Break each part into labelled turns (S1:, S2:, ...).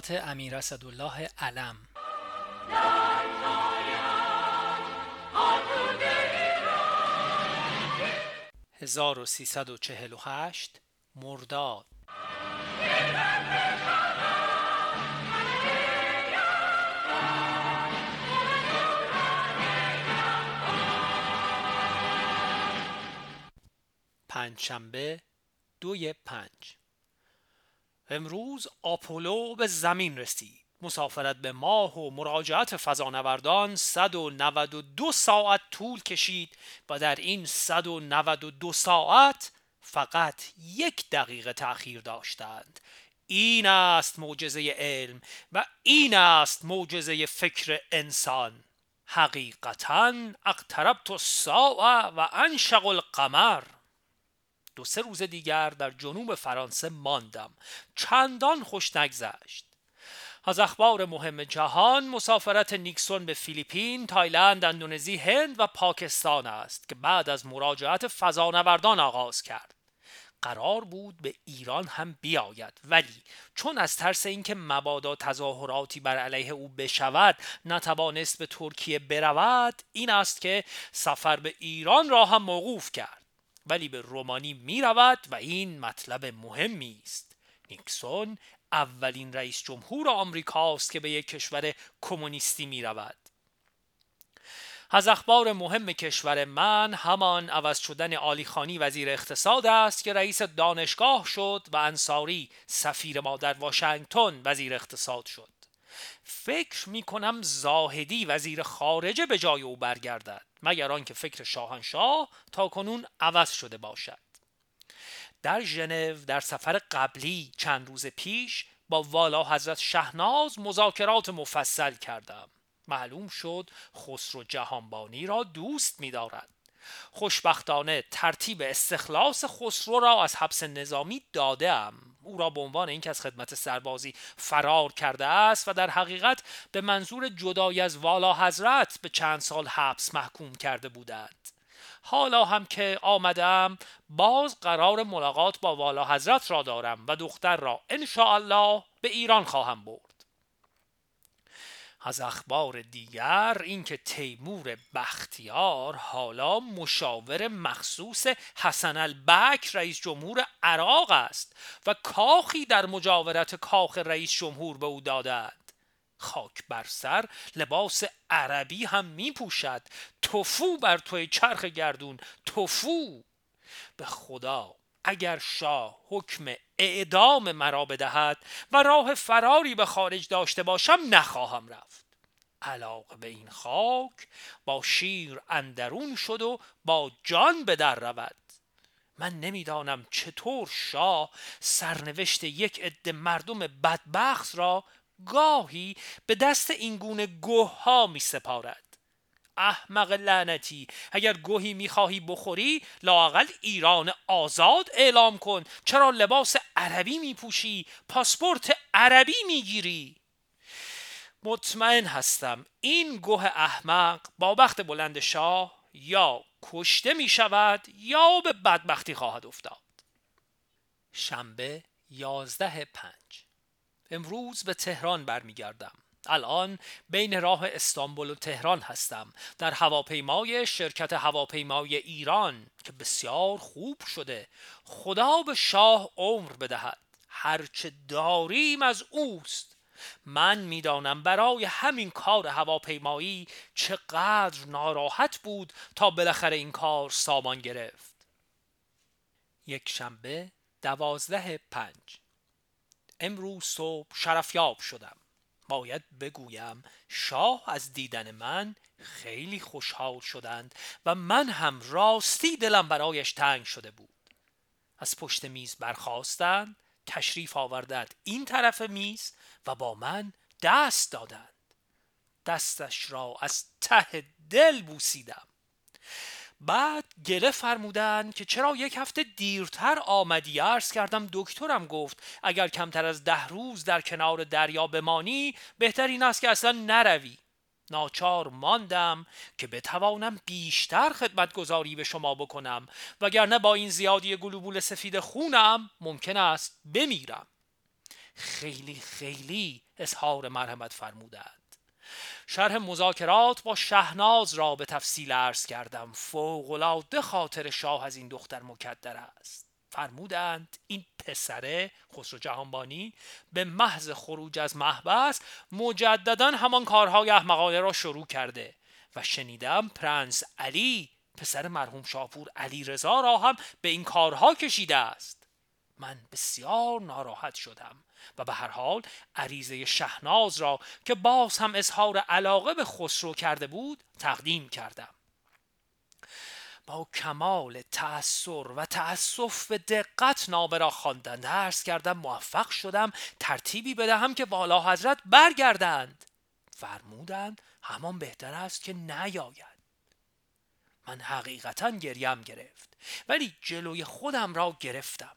S1: خاطرات امیر اسدالله علم. هزار و سیصد و چهل و هشت مرداد. پنجشنبه دوی پنج. امروز آپولو به زمین رسید. مسافرت به ماه و مراجعت فضانوردان 192 ساعت طول کشید و در این 192 ساعت فقط یک دقیقه تأخیر داشتند. این است معجزه علم و این است معجزه فکر انسان. حقیقتا اقتربت الساعه و انشق القمر. دو سه روز دیگر در جنوب فرانسه ماندم. چندان خوش نگذشت. از اخبار مهم جهان مسافرت نیکسون به فیلیپین، تایلند، اندونزی، هند و پاکستان است که بعد از مراجعت فضانوردان آغاز کرد. قرار بود به ایران هم بیاید ولی چون از ترس اینکه مبادا تظاهراتی بر علیه او بشود نتوانست به ترکیه برود این است که سفر به ایران را هم موقوف کرد. ولی به رومانی می رود و این مطلب مهمی است. نیکسون اولین رئیس جمهور آمریکاست که به یک کشور کمونیستی می رود از اخبار مهم کشور من همان عوض شدن آلیخانی وزیر اقتصاد است که رئیس دانشگاه شد و انصاری سفیر ما در واشنگتن وزیر اقتصاد شد. فکر می کنم زاهدی وزیر خارجه به جای او برگردد. مگر آنکه فکر شاهنشاه تا کنون عوض شده باشد در ژنو در سفر قبلی چند روز پیش با والا حضرت شهناز مذاکرات مفصل کردم معلوم شد خسرو جهانبانی را دوست می دارد. خوشبختانه ترتیب استخلاص خسرو را از حبس نظامی داده ام. او را به عنوان اینکه از خدمت سربازی فرار کرده است و در حقیقت به منظور جدایی از والا حضرت به چند سال حبس محکوم کرده بودند حالا هم که آمدم باز قرار ملاقات با والا حضرت را دارم و دختر را ان الله به ایران خواهم برد از اخبار دیگر اینکه تیمور بختیار حالا مشاور مخصوص حسن البک رئیس جمهور عراق است و کاخی در مجاورت کاخ رئیس جمهور به او دادند خاک بر سر لباس عربی هم می پوشد توفو بر توی چرخ گردون. توفو! به خدا! اگر شاه حکم اعدام مرا بدهد و راه فراری به خارج داشته باشم نخواهم رفت. علاقه به این خاک با شیر اندرون شد و با جان به در رود. من نمی‌دانم چطور شاه سرنوشت یک عده مردم بدبخت را گاهی به دست این گونه گوه ها می سپارد احمق لعنتی. اگر گوهی می‌خواهی بخوری لاقل ایران آزاد اعلام کن. چرا لباس عربی میپوشی؟ پاسپورت عربی می‌گیری. مطمئن هستم این گوه احمق با بخت بلند شاه یا کشته می شود یا به بدبختی خواهد افتاد. شنبه یازده پنج. امروز به تهران برمیگردم. الان بین راه استانبول و تهران هستم. در هواپیمای شرکت هواپیمای ایران که بسیار خوب شده. خدا به شاه عمر بدهد. هرچه داریم از اوست. من می‌دانم برای همین کار هواپیمایی چقدر ناراحت بود تا بالاخره این کار سامان گرفت. یک شنبه دوازده پنج. امروز صبح شرفیاب شدم. باید بگویم شاه از دیدن من خیلی خوشحال شدند و من هم راستی دلم برایش تنگ شده بود. از پشت میز برخواستند تشریف آوردند این طرف میز و با من دست دادند. دستش را از ته دل بوسیدم. بعد گله فرمودند که چرا یک هفته دیرتر آمدی؟ عرض کردم دکترم گفت اگر کمتر از ده روز در کنار دریا بمانی بهتر این است که اصلا نروی. ناچار ماندم که بتوانم بیشتر خدمتگذاری به شما بکنم وگرنه با این زیادی گلوبول سفید خونم ممکن است بمیرم. خیلی خیلی اظهار مرحمت فرمودند شرح مذاکرات با شهناز را به تفصیل عرض کردم. فوقالعاده خاطر شاه از این دختر مکدر است. فرمودند این پسره خسرو جهانبانی به محض خروج از محبس مجددا همان کارهای احمقانه را شروع کرده و شنیدم پرنس علی پسر مرحوم شاپور علی رضا را هم به این کارها کشیده است. من بسیار ناراحت شدم. و به هر حال عریضه شهناز را که باز هم اظهار علاقه به خسرو کرده بود تقدیم کردم. با کمال تأثر و تأسف به دقت نامه را درس کردم موفق شدم ترتیبی بدهم که والا حضرت برگردند. فرمودند همان بهتر است که نیاید. من حقیقتا گریم گرفت ولی جلوی خودم را گرفتم.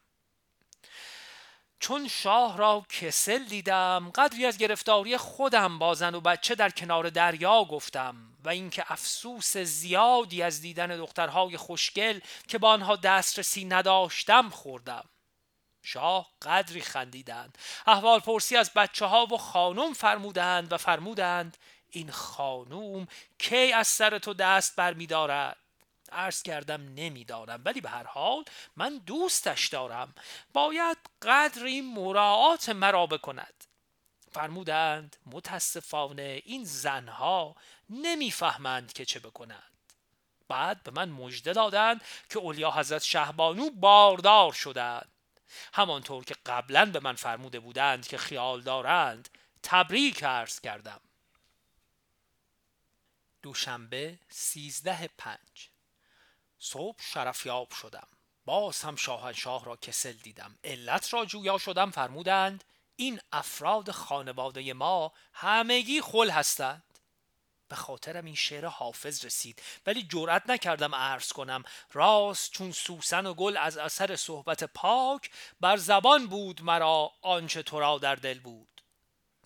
S1: چون شاه را کسل دیدم قدری از گرفتاری خودم با زن و بچه در کنار دریا گفتم و اینکه افسوس زیادی از دیدن دخترهای خوشگل که با آنها دسترسی نداشتم خوردم. شاه قدری خندیدند. احوال پرسی از بچه ها و خانم فرمودند و فرمودند این خانوم کی از سر تو دست برمیدارد؟ عرض کردم نمی‌دانم ولی به هر حال من دوستش دارم. باید قدری مراعات مرا بکند. فرمودند متاسفانه این زنها نمی‌فهمند که چه بکنند. بعد به من مژده دادند که اولیا حضرت شهبانو باردار شدند. همانطور که قبلا به من فرموده بودند که خیال دارند تبریک عرض کردم. دوشنبه سیزده پنج. صبح شرفیاب شدم. باز هم شاهنشاه را کسل دیدم. علت را جویا شدم فرمودند این افراد خانواده ما همگی خل هستند. به خاطرم این شعر حافظ رسید. ولی جرأت نکردم عرض کنم. راست چون سوسن و گل از اثر صحبت پاک بر زبان بود مرا آنچه تو را در دل بود.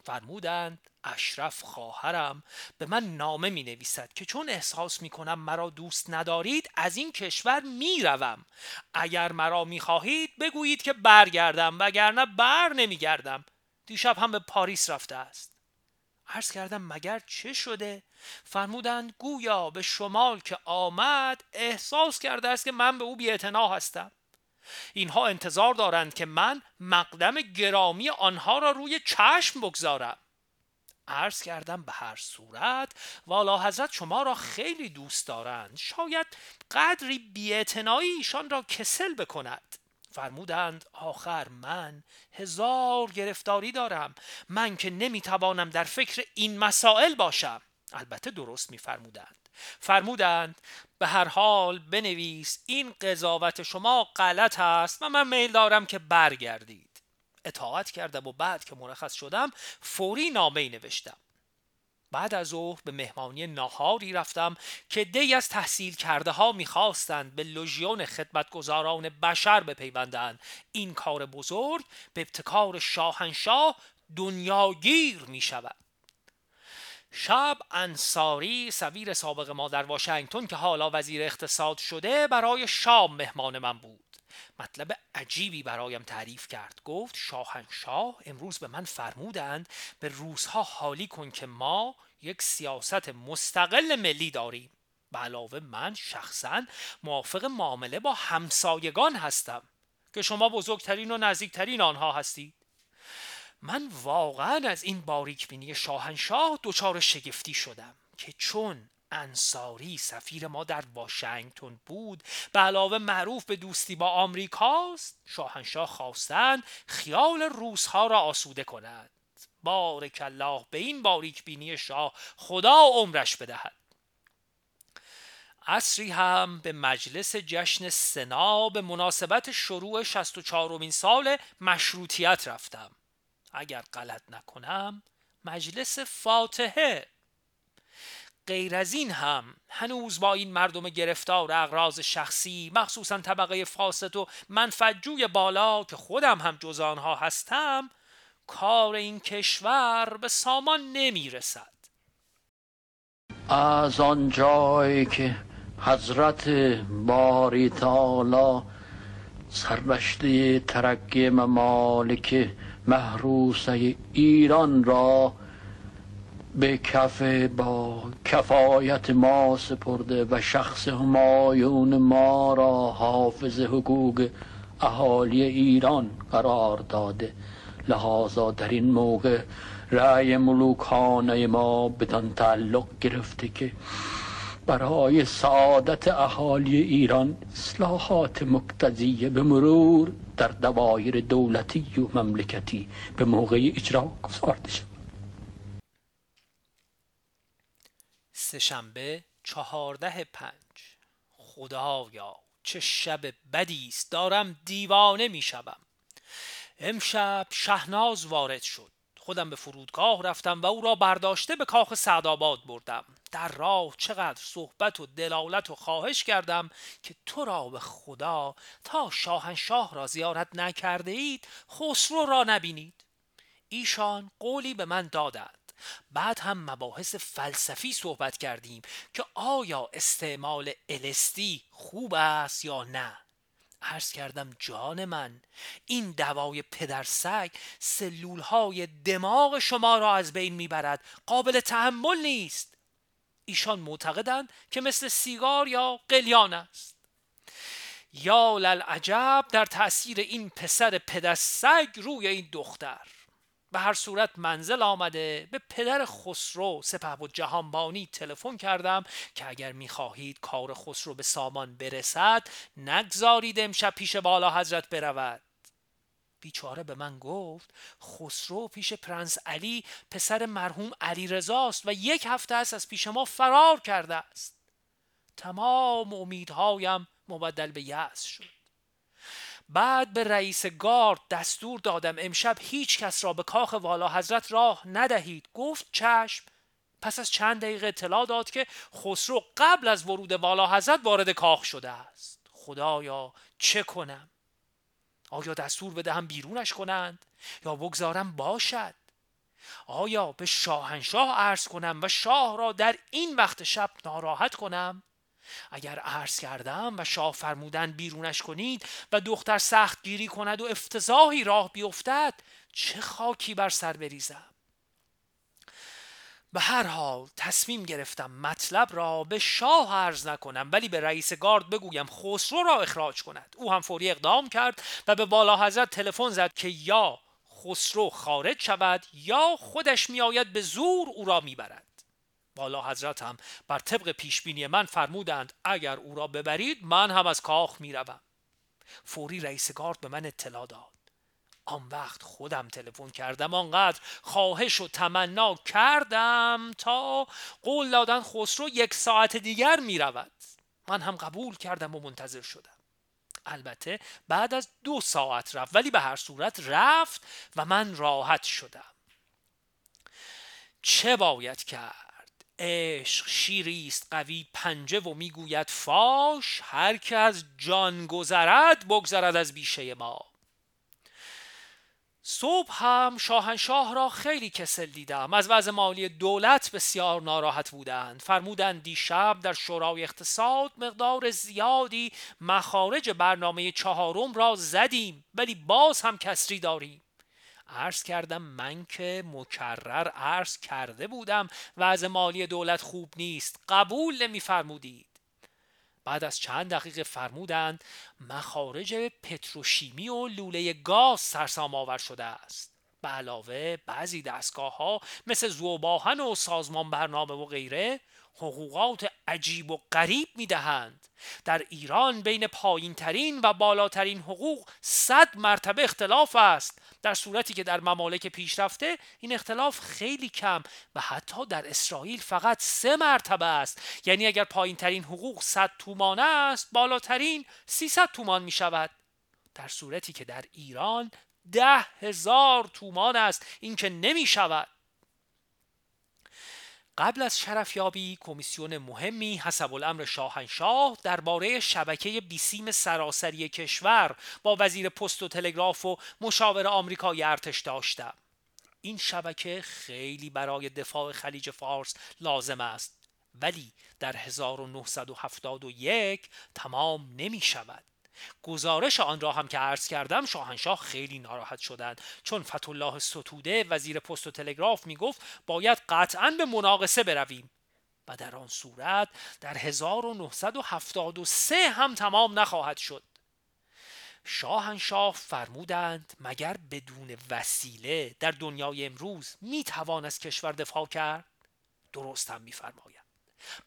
S1: فرمودند اشرف خواهرم به من نامه می نویسد که چون احساس می کنم مرا دوست ندارید از این کشور می روم. اگر مرا می خواهید بگویید که برگردم وگرنه بر نمی گردم دیشب هم به پاریس رفته است عرض کردم مگر چه شده؟ فرمودند گویا به شمال که آمد احساس کرده است که من به او بیعتنا هستم اینها انتظار دارند که من مقدم گرامی آنها را روی چشم بگذارم. عرض کردم به هر صورت والا حضرت شما را خیلی دوست دارند. شاید قدری بیعتنایی ایشان را کسل بکند. فرمودند آخر من هزار گرفتاری دارم. من که نمی‌توانم در فکر این مسائل باشم. البته درست میفرمودند. فرمودند به هر حال بنویس این قضاوت شما غلط است و من میل دارم که برگردید. اطاعت کردم و بعد که مرخص شدم فوری نامه نوشتم. بعد از ظهر به مهمانی ناهاری رفتم که دی از تحصیل کرده ها می‌خواستند به لژیون خدمتگزاران بشر بپیوندند. این کار بزرگ به ابتکار شاهنشاه دنیاگیر می شود شب انصاری سویر سابق ما در واشنگتن که حالا وزیر اقتصاد شده برای شام مهمان من بود. مطلب عجیبی برایم تعریف کرد. گفت شاهنشاه امروز به من فرمودند به روزها حالی کن که ما یک سیاست مستقل ملی داریم. به علاوه من شخصا موافق معامله با همسایگان هستم که شما بزرگترین و نزدیکترین آنها هستید. من واقعا از این باریک بینی شاهنشاه دچار شگفتی شدم که چون انصاری سفیر ما در واشنگتن بود به علاوه معروف به دوستی با آمریکاست شاهنشاه خواستند خیال روزها را آسوده کنند بارک الله به این باریک بینی شاه خدا عمرش بدهد. عصری هم به مجلس جشن سنا به مناسبت شروع 64 مین سال مشروطیت رفتم. اگر غلط نکنم مجلس فاتحه. غیر از این هم هنوز با این مردم گرفتار اغراض شخصی مخصوصا طبقه فاسد و منفجوی بالا که خودم هم جز آنها هستم کار این کشور به سامان نمی رسد
S2: از آن که حضرت باری تعالی سربشته ترقی ممالک محروسه ایران را به کف با کفایت ما سپرده و شخص همایون ما را حافظ حقوق اهالی ایران قرار داده. لحاظا در این موقع رأی ملوکانه ما بدان تعلق گرفته که برای سعادت اهالی ایران اصلاحات مقتضیه به مرور در دوایر دولتی و مملکتی به موقع اجرا گذارده شد.
S1: سهشنبه چهارده پنج. خدایا چه شب بدی است. دارم دیوانه می‌شوم. امشب شهناز وارد شد. خودم به فرودگاه رفتم و او را برداشته به کاخ سعدآباد بردم. در راه چقدر صحبت و دلالت و خواهش کردم که تو را به خدا تا شاهنشاه را زیارت نکرده اید خسرو را نبینید. ایشان قولی به من دادند. بعد هم مباحث فلسفی صحبت کردیم که آیا استعمال الستی خوب است یا نه. عرض کردم جان من این دوای پدر سگ سلول های دماغ شما را از بین می‌برد. قابل تحمل نیست. ایشان معتقدند که مثل سیگار یا قلیان است. یا للعجب در تأثیر این پسر پدر سگ روی این دختر. به هر صورت منزل آمده به پدر خسرو سپه و جهانبانی تلفن کردم که اگر می‌خواهید کار خسرو به سامان برسد نگذارید امشب پیش بالا حضرت برود. بیچاره به من گفت خسرو پیش پرنس علی پسر مرحوم علی رزاست و یک هفته است از پیش ما فرار کرده است. تمام امیدهایم مبدل به یأس شد. بعد به رئیس گارد دستور دادم امشب هیچ کس را به کاخ والا حضرت راه ندهید. گفت چشم. پس از چند دقیقه اطلاع داد که خسرو قبل از ورود والا حضرت وارد کاخ شده است. خدایا چه کنم؟ آیا دستور بدهم بیرونش کنند؟ یا بگذارم باشد؟ آیا به شاهنشاه عرض کنم و شاه را در این وقت شب ناراحت کنم؟ اگر عرض کردم و شاه فرمودن بیرونش کنید و دختر سخت گیری کند و افتضاحی راه بیفتد چه خاکی بر سر بریزم؟ به هر حال تصمیم گرفتم مطلب را به شاه عرض نکنم ولی به رئیس گارد بگویم خسرو را اخراج کند. او هم فوری اقدام کرد و به بالا حضرت تلفن زد که یا خسرو خارج شود یا خودش میآید به زور او را می‌برد. والا حضرت هم بر طبق پیشبینی من فرمودند اگر او را ببرید من هم از کاخ می‌روم. فوری رئیس گارد به من اطلاع داد. آن وقت خودم تلفن کردم آنقدر خواهش و تمنا کردم تا قول دادن خسرو یک ساعت دیگر می رود من هم قبول کردم و منتظر شدم. البته بعد از دو ساعت رفت ولی به هر صورت رفت و من راحت شدم. چه باید کرد؟ عشق شیری است قوی پنجه و می‌گوید فاش هر که از جان گذرد بگذرد از بیشه ما. صبح هم شاهنشاه را خیلی کسل دیدم. از وضع مالی دولت بسیار ناراحت بودند. فرمودند دیشب در شورای اقتصاد مقدار زیادی مخارج برنامه چهارم را زدیم ولی باز هم کسری داریم. عرض کردم من که مکرر عرض کرده بودم. وضع مالی دولت خوب نیست. قبول نمیفرمودید. بعد از چند دقیقه فرمودند مخارج پتروشیمی و لوله گاز سرسام آور شده است. به علاوه بعضی دستگاه ها مثل زوباهن و سازمان برنامه و غیره حقوقات عجیب و غریب می دهند در ایران بین پایین ترین و بالاترین حقوق صد مرتبه اختلاف است. در صورتی که در ممالک پیشرفته این اختلاف خیلی کم و حتی در اسرائیل فقط سه مرتبه است. یعنی اگر پایین ترین حقوق 100 تومان است بالاترین 300 تومان می شود در صورتی که در ایران ده هزار تومان است. این که نمی شود قبل از شرفیابی کمیسیون مهمی حسب الامر شاهنشاه درباره شبکه بیسیم سراسری کشور با وزیر پست و تلگراف و مشاور آمریکای ارتش داشتم این شبکه خیلی برای دفاع خلیج فارس لازم است ولی در 1971 تمام نمی شود گزارش آن را هم که عرض کردم شاهنشاه خیلی ناراحت شدند. چون فتولاه ستوده وزیر پست و تلگراف می گفت باید قطعا به مناقصه برویم. و در آن صورت در 1973 هم تمام نخواهد شد. شاهنشاه فرمودند مگر بدون وسیله در دنیای امروز می توان از کشور دفاع کرد؟ درست هم میفرماید.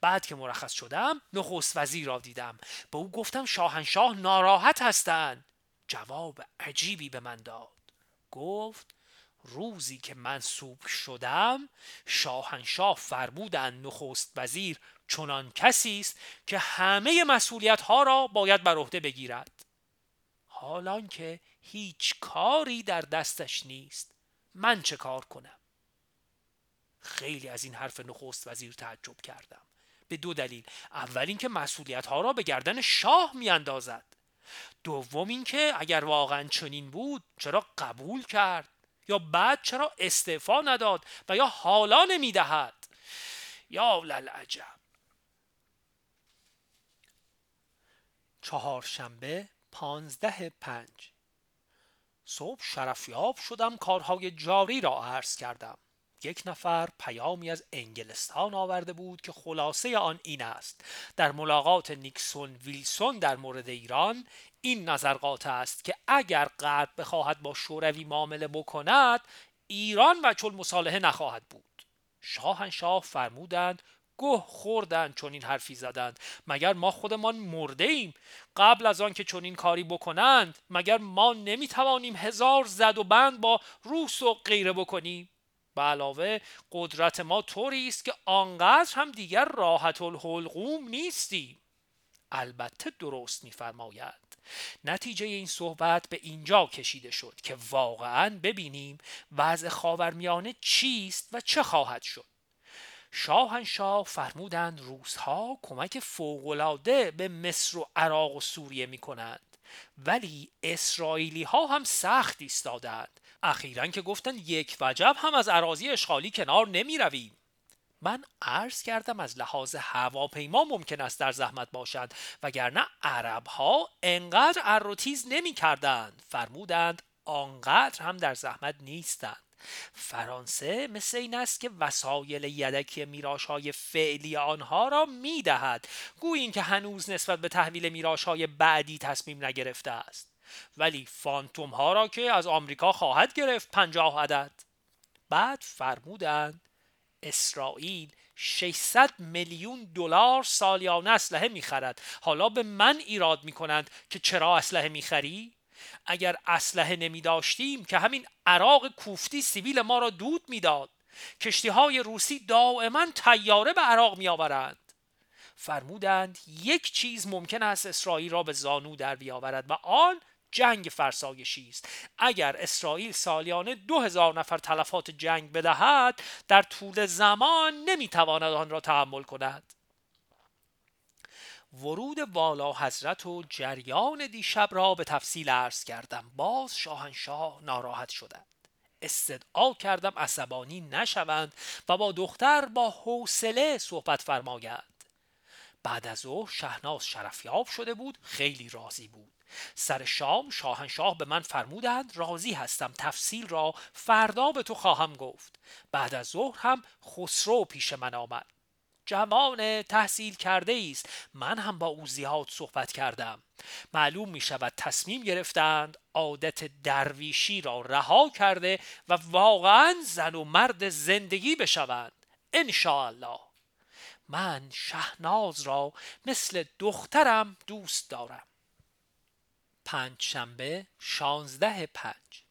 S1: بعد که مرخص شدم نخست وزیر را دیدم. به او گفتم شاهنشاه ناراحت هستند. جواب عجیبی به من داد. گفت روزی که منصوب شدم شاهنشاه فرمودند نخست وزیر چنان کسی است که همه مسئولیت ها را باید بر عهده بگیرد. حالان که هیچ کاری در دستش نیست. من چه کار کنم؟ خیلی از این حرف نخست وزیر تعجب کردم. به دو دلیل. اول اینکه مسئولیت ها را به گردن شاه میاندازد. دوم اینکه اگر واقعا چنین بود چرا قبول کرد؟ یا بعد چرا استعفا نداد و یا حالا نمی‌دهد؟ یا للعجب چهارشنبه پانزده پنج. صبح شرفیاب شدم کارهای جاری را عرض کردم. یک نفر پیامی از انگلستان آورده بود که خلاصه آن این است. در ملاقات نیکسون ویلسون در مورد ایران این نظر قاطع است که اگر غرب بخواهد با شوروی معامله بکند ایران و چون مصالحه نخواهد بود. شاهنشاه فرمودند گه خوردن چون این حرفی زدند. مگر ما خودمان مرده ایم قبل از آن که چون این کاری بکنند مگر ما نمی‌توانیم هزار زد و بند با روس و غیره بکنیم؟ به علاوه قدرت ما طوری است که آنقدر هم دیگر راحت الحلقوم نیستیم. البته درست میفرماید. نتیجه این صحبت به اینجا کشیده شد که واقعا ببینیم وضع خاورمیانه چیست و چه خواهد شد. شاهنشاه فرمودند روزها کمک فوقالعاده به مصر و عراق و سوریه می کنند ولی اسرائیلی ها هم سخت ایستادند اخیرا که گفتن یک وجب هم از عراضی اشغالی کنار نمی رویم من عرض کردم از لحاظ هواپیما ممکن است در زحمت باشند وگرنه عرب ها انقدر اروتیز نمی کردند فرمودند آنقدر هم در زحمت نیستند. فرانسه مثل این است که وسایل یدکی میراش های فعلی آنها را می دهد گویی که هنوز نسبت به تحویل میراش های بعدی تصمیم نگرفته است. ولی فانتوم ها را که از آمریکا خواهد گرفت پنجاه عدد. بعد فرمودند اسرائیل 600 میلیون دلار سالیانه اسلحه می‌خرد. حالا به من ایراد می‌کنند که چرا اسلحه می‌خری؟ اگر اسلحه نمی داشتیم که همین عراق کوفتی سیویل ما را دود می‌داد. کشتی های روسی دائما تیاره به عراق می آورند فرمودند یک چیز ممکن است اسرائیل را به زانو در بیاورد و آن جنگ فرسایشی است. اگر اسرائیل سالیانه دو هزار نفر تلفات جنگ بدهد در طول زمان نمی‌تواند آن را تحمل کند. ورود والا حضرت و جریان دیشب را به تفصیل عرض کردم. باز شاهنشاه ناراحت شدند. استدعا کردم عصبانی نشوند و با دختر با حوصله صحبت فرمایند. بعد از ظهر شهناز شرفیاب شده بود خیلی راضی بود. سر شام شاهنشاه به من فرمودند راضی هستم تفصیل را فردا به تو خواهم گفت. بعد از ظهر هم خسرو پیش من آمد. جوان تحصیل کرده است. من هم با او زیاد صحبت کردم. معلوم می شود تصمیم گرفتند عادت درویشی را رها کرده و واقعا زن و مرد زندگی بشوند. الله من شهناز را مثل دخترم دوست دارم. پنج شنبه شانزده پنج.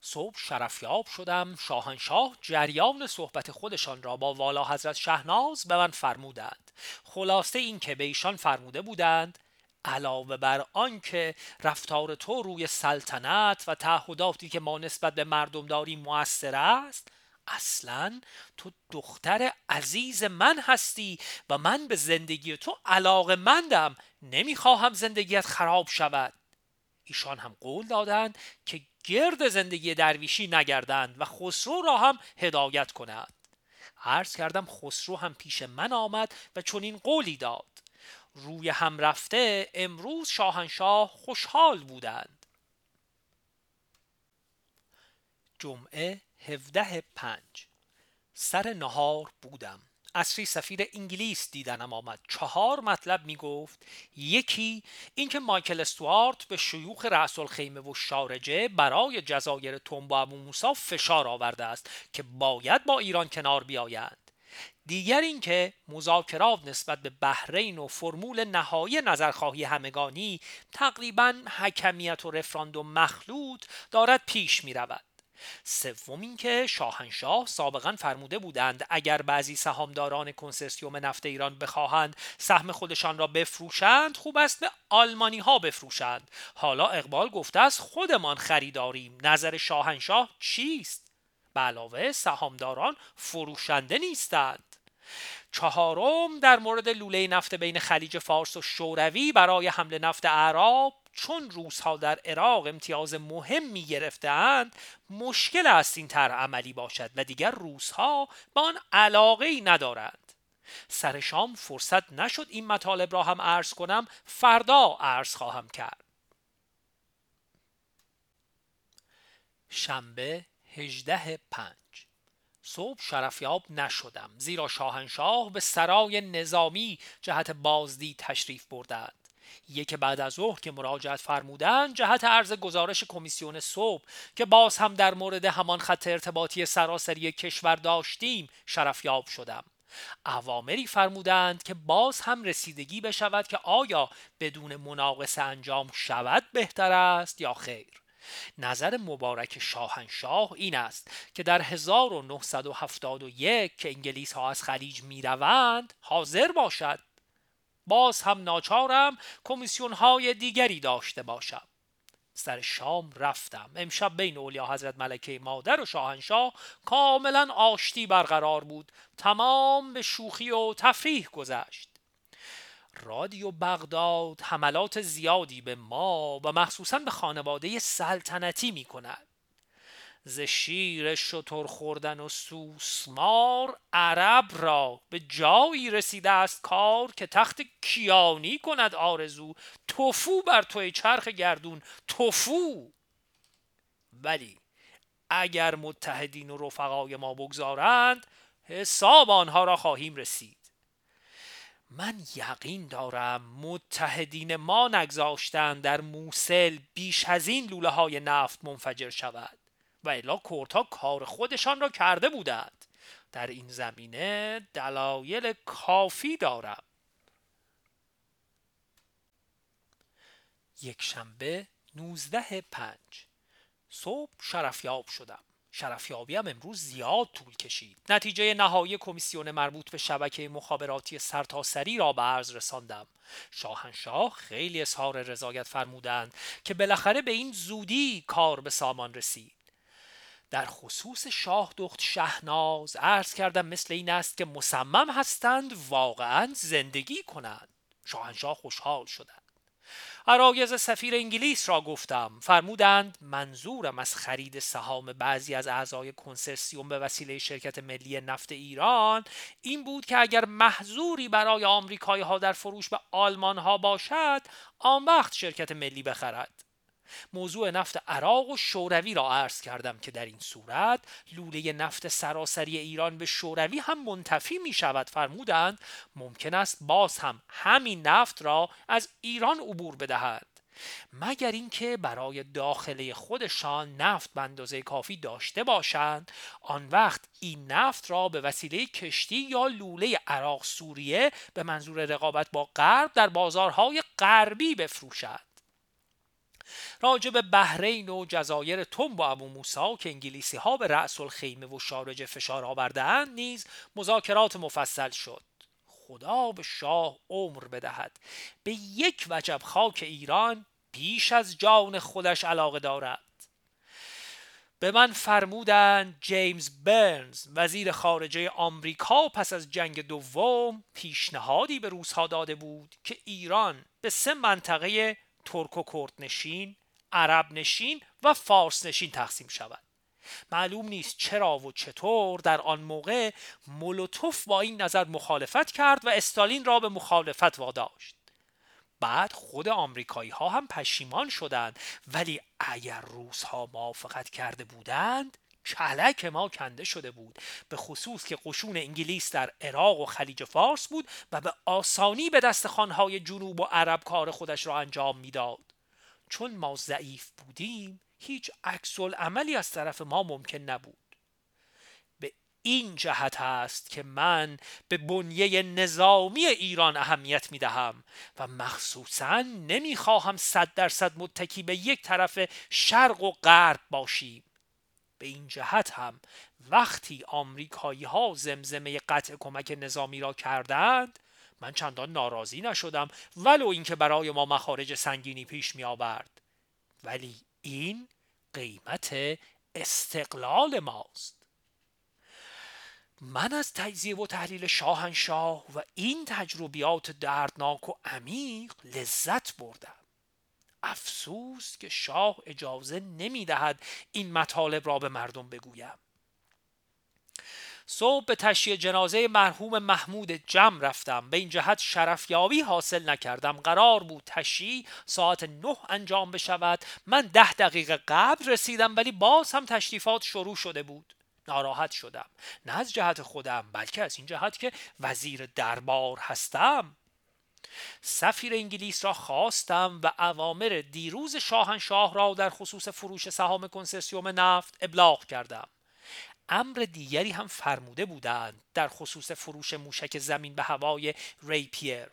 S1: صبح شرفیاب شدم شاهنشاه جریان صحبت خودشان را با والا حضرت شهناز به من فرمودند. خلاصه این که به ایشان فرموده بودند علاوه بر آنکه رفتار تو روی سلطنت و تعهداتی که ما نسبت به مردم داریم موثر است اصلا تو دختر عزیز من هستی و من به زندگی تو علاقه مندم. نمی‌خواهم زندگیت خراب شود. ایشان هم قول دادند که گرد زندگی درویشی نگردند و خسرو را هم هدایت کنند عرض کردم خسرو هم پیش من آمد و چون این قولی داد. روی هم رفته امروز شاهنشاه خوشحال بودند. جمعه 17 پنج. سر نهار بودم. اصری سفیر انگلیس دیدنم آمد چهار مطلب می گفت یکی اینکه مایکل استوارت به شیوخ رأس الخیمه و شارجه برای جزایر تنبا و موسا فشار آورده است که باید با ایران کنار بیایند دیگر اینکه مذاکرات نسبت به بحرین و فرمول نهایی نظرخواهی همگانی تقریبا حکمیت و رفراندوم مخلوط دارد پیش می رود سوم اینکه شاهنشاه سابقا فرموده بودند اگر بعضی سهامداران کنسرسیوم نفت ایران بخواهند سهم خودشان را بفروشند خوب است به آلمانی ها بفروشند. حالا اقبال گفته است خودمان خریداریم. نظر شاهنشاه چیست؟ به علاوه سهامداران فروشنده نیستند. چهارم در مورد لوله نفت بین خلیج فارس و شوروی برای حمل نفت اعراب چون روسها در عراق امتیاز مهمی گرفتهاند مشکل است این طرح عملی باشد و دیگر روسها به آن علاقه ای ندارند. سر شام فرصت نشد این مطالب را هم عرض کنم فردا عرض خواهم کرد. شنبه 18 پنج. صبح شرفیاب نشدم زیرا شاهنشاه به سرای نظامی جهت بازدید تشریف بردند. یک بعد از ظهر که مراجعت فرمودند جهت عرض گزارش کمیسیون صبح که باز هم در مورد همان خط ارتباطی سراسری کشور داشتیم شرفیاب شدم. اوامری فرمودند که باز هم رسیدگی بشود که آیا بدون مناقصه انجام شود بهتر است یا خیر. نظر مبارک شاهنشاه این است که در 1971 که انگلیس ها از خلیج می روند حاضر باشد باز هم ناچارم کمیسیون های دیگری داشته باشم. سر شام رفتم. امشب بین اولیا حضرت ملکه مادر و شاهنشاه کاملا آشتی برقرار بود. تمام به شوخی و تفریح گذشت. رادیو بغداد حملات زیادی به ما و مخصوصا به خانواده سلطنتی می کند ز شیر شتر خوردن و سوسمار عرب را به جایی رسیده است کار که تخت کیانی کند آرزو. توفو بر توی چرخ گردون توفو! ولی اگر متحدین و رفقای ما بگذارند حساب آنها را خواهیم رسید. من یقین دارم متحدین ما نگذاشتند در موسل بیش از این لوله های نفت منفجر شود. و الا کار خودشان را کرده بودند. در این زمینه دلایل کافی دارم. یک شنبه 19 پنج. صبح شرفیاب شدم. شرفیابی هم امروز زیاد طول کشید. نتیجه نهایی کمیسیون مربوط به شبکه مخابراتی سرتاسری را به عرض رساندم. شاهنشاه خیلی اظهار رضایت فرمودند که بالاخره به این زودی کار به سامان رسید. در خصوص شاه دخت شهناز عرض کردم مثل این است که مصمم هستند واقعا زندگی کنند. شاهنشاه خوشحال شدند. عرایز سفیر انگلیس را گفتم. فرمودند منظورم از خرید سهام بعضی از اعضای کنسرسیوم به وسیله شرکت ملی نفت ایران این بود که اگر محضوری برای آمریکایی ها در فروش به آلمان ها باشد آن وقت شرکت ملی بخرد. موضوع نفت عراق و شوروی را عرض کردم که در این صورت لوله نفت سراسری ایران به شوروی هم منتفی می شود. فرمودند ممکن است باز هم همین نفت را از ایران عبور بدهد. مگر اینکه برای داخله خودشان نفت به اندازه کافی داشته باشند آن وقت این نفت را به وسیله کشتی یا لوله عراق سوریه به منظور رقابت با غرب در بازارهای غربی بفروشد. راجع به بحرین و جزایر تنب و ابو موسا که انگلیسی ها به رأس الخیمه و شارج فشار آوردهاند نیز مذاکرات مفصل شد. خدا به شاه عمر بدهد. به یک وجب خاک ایران بیش از جان خودش علاقه دارد. به من فرمودند جیمز برنز وزیر خارجه آمریکا پس از جنگ دوم پیشنهادی به روسها داده بود که ایران به سه منطقه ترک و کرد نشین عرب نشین و فارس نشین تقسیم شود. معلوم نیست چرا و چطور در آن موقع مولوتوف با این نظر مخالفت کرد و استالین را به مخالفت واداشت. بعد خود آمریکایی ها هم پشیمان شدند ولی اگر روس ها موافقت کرده بودند کلک ما کنده شده بود. به خصوص که قشون انگلیس در عراق و خلیج فارس بود و به آسانی به دست خانهای جنوب و عرب کار خودش را انجام می‌داد. چون ما ضعیف بودیم هیچ عکس عملی از طرف ما ممکن نبود. به این جهت است که من به بنیه نظامی ایران اهمیت می دهم و مخصوصا نمی خواهم صد درصد متکی به یک طرف شرق و غرب باشیم. به این جهت هم وقتی آمریکایی ها زمزمه قطع کمک نظامی را کردند من چندان ناراضی نشدم ولو اینکه برای ما مخارج سنگینی پیش می آورد ولی این قیمت استقلال ماست. من از تجزیه و تحلیل شاهنشاه و این تجربیات دردناک و عمیق لذت بردم. افسوس که شاه اجازه نمی دهد این مطالب را به مردم بگویم. صبح به تشییع جنازه مرحوم محمود جم رفتم. به این جهت شرفیابی حاصل نکردم. قرار بود تشییع ساعت نه انجام بشود. من ده دقیقه قبل رسیدم ولی باز هم تشریفات شروع شده بود. ناراحت شدم. نه از جهت خودم بلکه از این جهت که وزیر دربار هستم. سفیر انگلیس را خواستم و اوامر دیروز شاهنشاه را در خصوص فروش سهام کنسرسیوم نفت ابلاغ کردم. امر دیگری هم فرموده بودند در خصوص فروش موشک زمین به هوای ریپیر.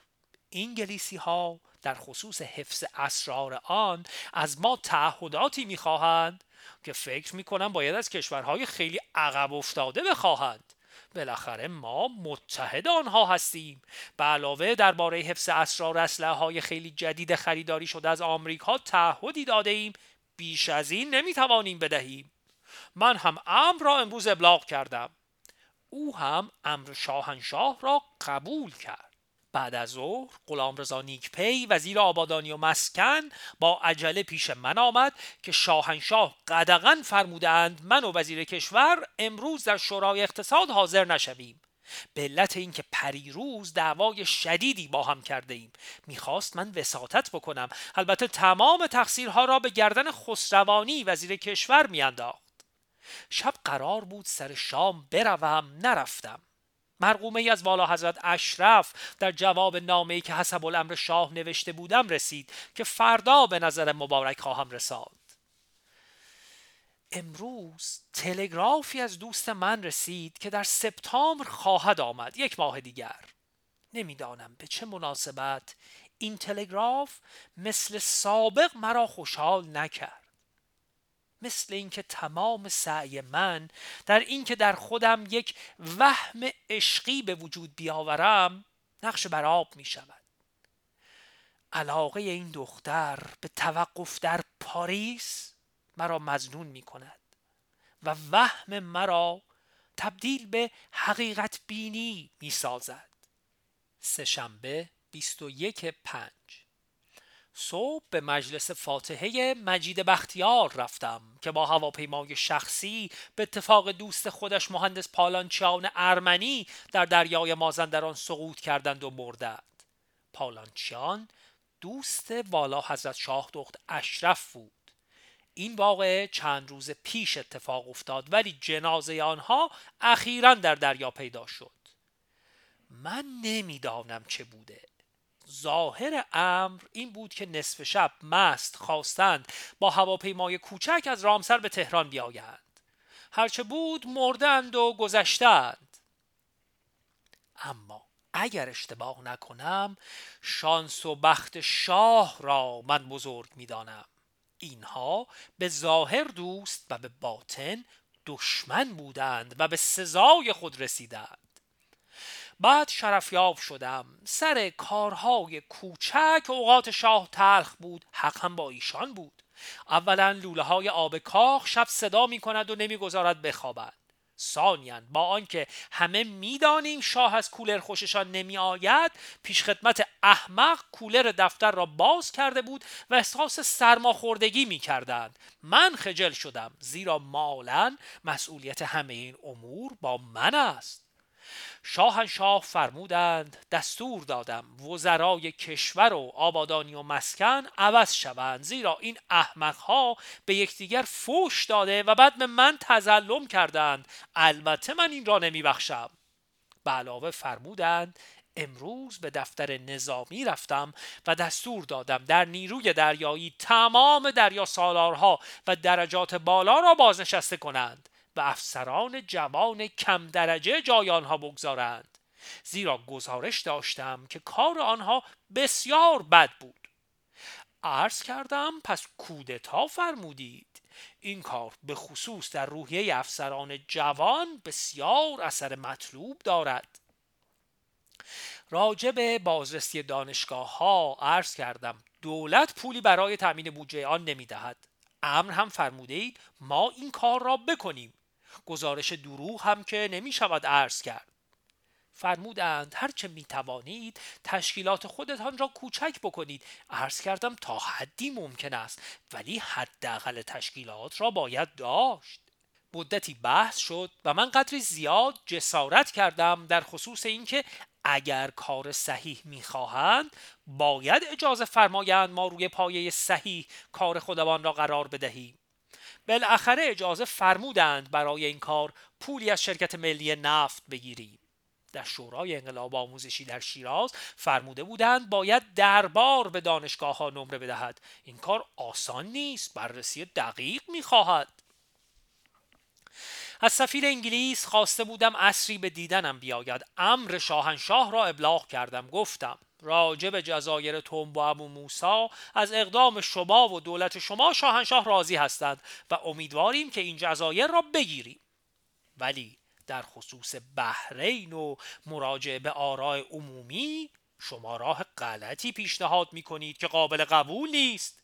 S1: انگلیسی ها در خصوص حفظ اسرار آن از ما تعهداتی می‌خواهند که فکر می‌کنم باید از کشورهای خیلی عقب افتاده بخواهند. بالاخره ما متحد آنها هستیم. به علاوه درباره حفظ اسرار اسلحه های خیلی جدید خریداری شده از آمریکا تعهدی داده ایم بیش از این نمی‌توانیم بدهیم. من هم امر را امروز ابلاغ کردم. او هم امر شاهنشاه را قبول کرد. بعد از ظهر غلام رضا نیکپی وزیر آبادانی و مسکن با عجله پیش من آمد که شاهنشاه قدغن فرمودند من و وزیر کشور امروز در شورای اقتصاد حاضر نشویم. به علت اینکه پریروز دعوای شدیدی با هم کرده ایم. می‌خواست من وساطت بکنم. البته تمام تقصیرها را به گردن خسروانی وزیر کشور میانداخت. شب قرار بود سر شام بروم نرفتم. مرقومه ای از والا حضرت اشرف در جواب نامه‌ای که حسب الامر شاه نوشته بودم رسید که فردا به نظر مبارک خواهم رساد. امروز تلگرافی از دوست من رسید که در سپتامبر خواهد آمد. یک ماه دیگر. نمی‌دانم به چه مناسبت این تلگراف مثل سابق مرا خوشحال نکرد. مثل اینکه تمام سعی من در اینکه در خودم یک وهم عشقی به وجود بیاورم نقش بر آب می شود. علاقه این دختر به توقف در پاریس مرا مزنون می کند و وهم مرا تبدیل به حقیقت بینی می سازد. سهشنبه 21 پنج. صبح به مجلس فاتحه مجید بختیار رفتم که با هواپیمای شخصی به اتفاق دوست خودش مهندس پالانچیان ارمنی در دریای مازندران سقوط کردند و مردند. پالانچیان دوست والا حضرت شاه دخت اشرف بود. این واقعه چند روز پیش اتفاق افتاد ولی جنازه آنها اخیرا در دریا پیدا شد. من نمی‌دانم چه بوده. ظاهر امر این بود که نصف شب مست خواستند با هواپیمای کوچک از رامسر به تهران بیایند. هرچه بود مردند و گذشتند. اما اگر اشتباه نکنم شانس و بخت شاه را من بزرگ می‌دانم. اینها به ظاهر دوست و به باطن دشمن بودند و به سزای خود رسیدند. بعد شرفیاب شدم. سر کارهای کوچک اوقات شاه تلخ بود. حق هم با ایشان بود. اولا لوله های آب کاخ شب صدا می کند و نمی‌گذارد بخوابد. سانیان با آنکه همه می‌دانیم شاه از کولر خوششان نمی آید پیش خدمت احمق کولر دفتر را باز کرده بود و احساس سرماخوردگی می کردند من خجل شدم زیرا مالا مسئولیت همه این امور با من است. شاهنشاه فرمودند دستور دادم وزرای کشور و آبادانی و مسکن عوض شوند زیرا این احمقها به یکدیگر فوش داده و بعد به من تظلم کردند. البته من این را نمیبخشم. به علاوه فرمودند امروز به دفتر نظامی رفتم و دستور دادم در نیروی دریایی تمام دریا سالارها و درجات بالا را بازنشسته کنند. و افسران جوان کم درجه جای آنها بگذارند. زیرا گزارش داشتم که کار آنها بسیار بد بود. عرض کردم پس کودتا فرمودید. این کار به خصوص در روحیه افسران جوان بسیار اثر مطلوب دارد. راجع به بازرسی دانشگاه ها عرض کردم دولت پولی برای تامین بودجه آن نمی‌دهد. امر هم فرموده اید ما این کار را بکنیم. گزارش دروغ هم که نمی شود عرض کرد. فرمودند هرچه می توانید تشکیلات خودتان را کوچک بکنید. عرض کردم تا حدی ممکن است ولی حداقل تشکیلات را باید داشت. مدتی بحث شد و من قدری زیاد جسارت کردم در خصوص اینکه اگر کار صحیح می‌خواهند باید اجازه فرمایند ما روی پایه صحیح کار خودمان را قرار بدهیم. بالاخره اجازه فرمودند برای این کار پولی از شرکت ملی نفت بگیریم. در شورای انقلاب آموزشی در شیراز فرموده بودند باید دربار به دانشگاه ها نمره بدهد. این کار آسان نیست بررسی دقیق می‌خواهد. از سفیر انگلیس خواسته بودم اصری به دیدنم بیاید. امر شاهنشاه را ابلاغ کردم گفتم راجب جزایر توم و ابو موسا از اقدام شما و دولت شما شاهنشاه راضی هستند و امیدواریم که این جزایر را بگیریم. ولی در خصوص بحرین و مراجعه به آراء عمومی شما راه غلطی پیشنهاد می کنید که قابل قبول نیست.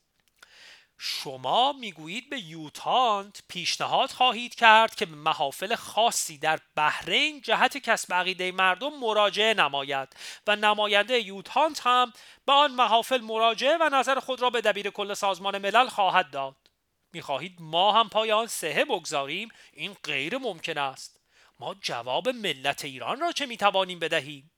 S1: شما می‌گویید به یوتانت پیشنهاد خواهید کرد که به محافل خاصی در بحرین جهت کسب عقیده مردم مراجعه نماید و نماینده یوتانت هم به آن محافل مراجعه و نظر خود را به دبیر کل سازمان ملل خواهد داد. می‌خواهید ما هم پای آن سهه بگذاریم؟ این غیر ممکن است. ما جواب ملت ایران را چه می‌توانیم بدهیم؟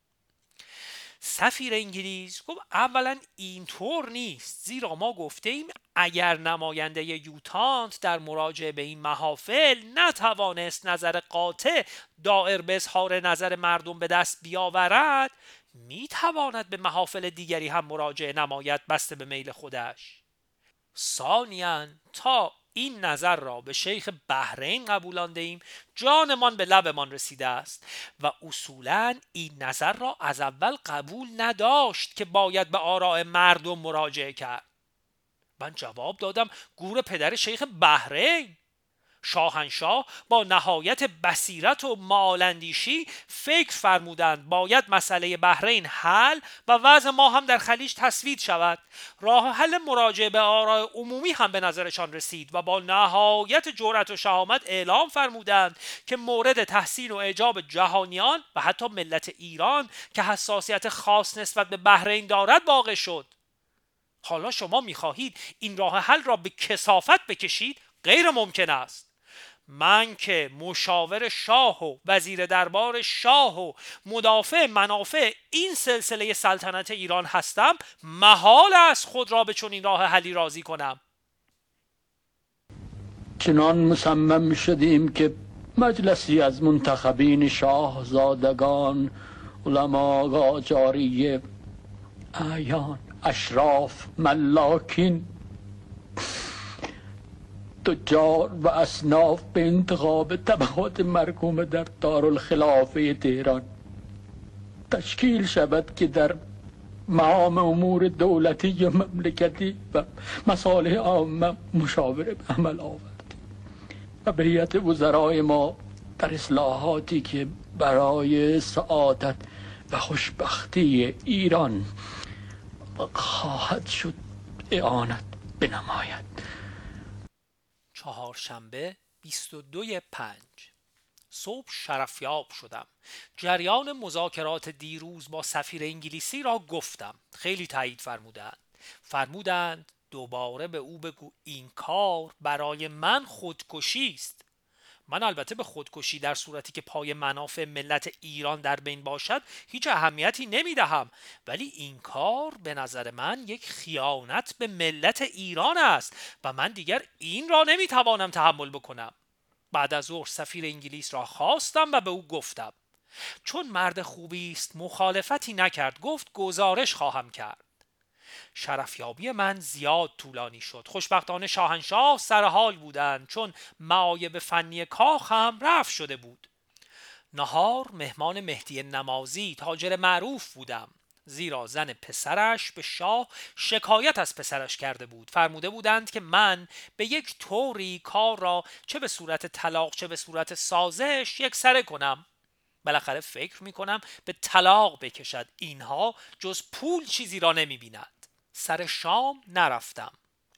S1: سفیر انگلیس گفت اولا اینطور نیست زیرا ما گفته ایم اگر نماینده یوتانت در مراجعه به این محافل نتوانست نظر قاطع دائر به اظهار نظر مردم به دست بیاورد می‌تواند به محافل دیگری هم مراجعه نماید بسته به میل خودش. ثانیا تا این نظر را به شیخ بحرین قبولانده ایم جانمان به لبمان رسیده است و اصولا این نظر را از اول قبول نداشت که باید به آراء مردم مراجعه کرد. من جواب دادم گور پدر شیخ بحرین! شاهنشاه با نهایت بصیرت و مالندیشی فکر فرمودند باید مسئله بحرین حل و وضع ما هم در خلیج تصوید شود. راه حل مراجعه به آراء عمومی هم به نظرشان رسید و با نهایت جرأت و شهامت اعلام فرمودند که مورد تحسین و اعجاب جهانیان و حتی ملت ایران که حساسیت خاص نسبت به بحرین دارد واقع شد. حالا شما می‌خواهید این راه حل را به کسافت بکشید؟ غیر ممکن است. من که مشاور شاه و وزیر دربار شاه و مدافع منافع این سلسله سلطنت ایران هستم محال است خود را به چنین راه حلی راضی کنم.
S2: چنان مصمم شدیم که مجلسی از منتخبین شاهزادگان علما قاجاریه اعیان اشراف ملاکین تجار و اصناف به انتخاب طبقات مرکوم در دارالخلافه تهران. تشکیل شود که در معام امور دولتی و مملکتی و مصالح عامه مشاوره به عمل آورد. و به وزرای ما در اصلاحاتی که برای سعادت و خوشبختی ایران خواهد شد اعانت بنماید.
S1: چهارشنبه 22 پنج. صبح شرفیاب شدم. جریان مذاکرات دیروز با سفیر انگلیسی را گفتم. خیلی تایید فرمودند. فرمودند دوباره به او بگو این کار برای من خودکشی است. من البته به خودکشی در صورتی که پای منافع ملت ایران در بین باشد هیچ اهمیتی نمی دهم ولی این کار به نظر من یک خیانت به ملت ایران است و من دیگر این را نمی توانم تحمل بکنم. بعد از ظهر سفیر انگلیس را خواستم و به او گفتم. چون مرد خوبی است مخالفتی نکرد گفت گزارش خواهم کرد. شرفیابی من زیاد طولانی شد. خوشبختانه شاهنشاه سر حال بودند چون معایب فنی کاخ هم رفت شده بود. نهار مهمان مهدی نمازی تاجر معروف بودم. زیرا زن پسرش به شاه شکایت از پسرش کرده بود. فرموده بودند که من به یک طوری کار را چه به صورت طلاق چه به صورت سازش یک سره کنم. بالاخره فکر می کنم به طلاق بکشد. اینها جز پول چیزی را نمی بیند سر شام نرفتم.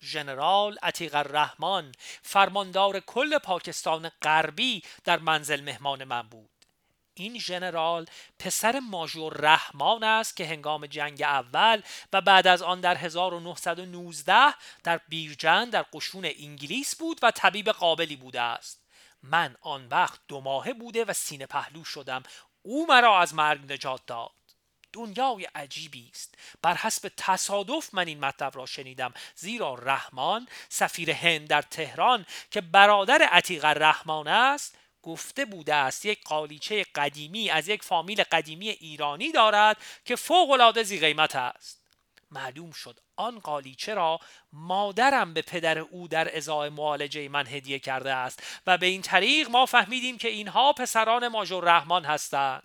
S1: ژنرال عتیق الرحمن فرماندار کل پاکستان غربی در منزل مهمان من بود. این ژنرال پسر ماژور رحمان است که هنگام جنگ اول و بعد از آن در 1919 در بیرجن در قشون انگلیس بود و طبیب قابلی بوده است. من آن وقت دو ماهه بوده و سینه پهلو شدم. او مرا از مرگ نجات داد. دنیای عجیبی است. بر حسب تصادف من این مطلب را شنیدم زیرا رحمان سفیر هند در تهران که برادر عتیق رحمان است گفته بوده است یک قالیچه قدیمی از یک فامیل قدیمی ایرانی دارد که فوق العاده زی قیمت است. معلوم شد آن قالیچه را مادرم به پدر او در ازای معالجه من هدیه کرده است و به این طریق ما فهمیدیم که اینها پسران ماجور رحمان هستند.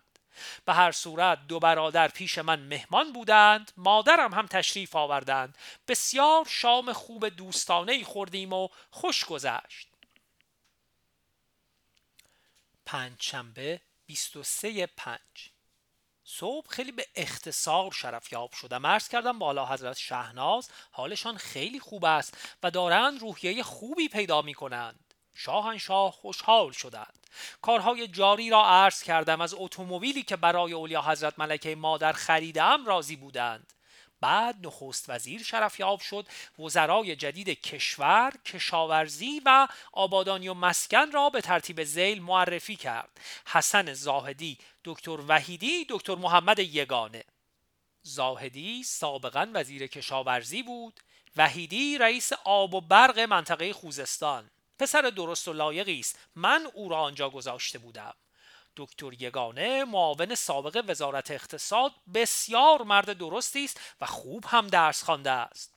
S1: به هر صورت دو برادر پیش من مهمان بودند مادرم هم تشریف آوردند. بسیار شام خوب دوستانه خوردیم و خوش گذشت. پنجشنبه 23 پنج. صبح خیلی به اختصار شرفیاب شدم. عرض کردم بالا حضرت شهناز حالشان خیلی خوب است و دارند روحیه خوبی پیدا می کنند شاهنشاه خوشحال شدند. کارهای جاری را عرض کردم. از اتومبیلی که برای اولیا حضرت ملکه مادر خریدم راضی بودند. بعد نخست وزیر شرفیاب شد. وزرای جدید کشور کشاورزی و آبادانی و مسکن را به ترتیب زیل معرفی کرد. حسن زاهدی دکتر وحیدی دکتر محمد یگانه. زاهدی سابقا وزیر کشاورزی بود. وحیدی رئیس آب و برق منطقه خوزستان. پسر درست و لایقی است. من او را آنجا گذاشته بودم. دکتر یگانه معاون سابق وزارت اقتصاد بسیار مرد درستی است و خوب هم درس خوانده است.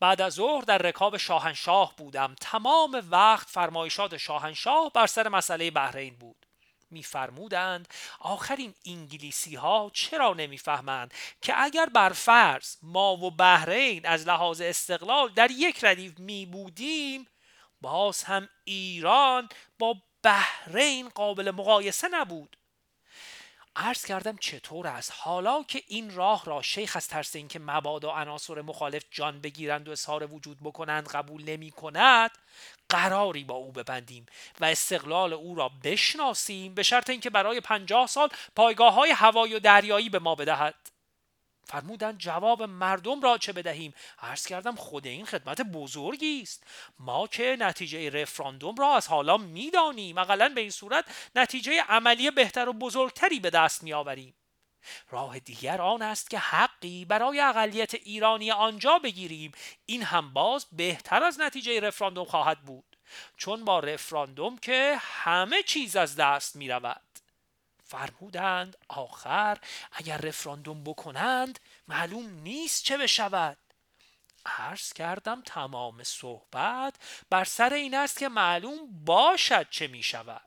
S1: بعد از ظهر در رکاب شاهنشاه بودم. تمام وقت فرمایشات شاهنشاه بر سر مسئله بحرین بود. میفرمودند آخرین انگلیسی ها چرا نمی‌فهمند که اگر بر فرض ما و بحرین از لحاظ استقلال در یک ردیف می بودیم باز هم ایران با بحرین قابل مقایسه نبود. عرض کردم چطور است؟ حالا که این راه را شیخ از ترس اینکه مبادا عناصر مخالف جان بگیرند و اظهار وجود بکنند قبول نمی کند قراری با او ببندیم و استقلال او را بشناسیم به شرط اینکه برای پنجاه سال پایگاه های هوایی و دریایی به ما بدهد. فرمودند جواب مردم را چه بدهیم؟ عرض کردم خود این خدمت بزرگی است. ما که نتیجه رفراندوم را از حالا می‌دانیم. اقلا به این صورت نتیجه عملی بهتر و بزرگتری به دست میآوریم. راه دیگر آن است که حقی برای اقلیت ایرانی آنجا بگیریم. این هم باز بهتر از نتیجه رفراندوم خواهد بود. چون با رفراندوم که همه چیز از دست می رود فرمودند آخر اگر رفراندوم بکنند معلوم نیست چه بشود. عرض کردم تمام صحبت بر سر این است که معلوم باشد چه می شود.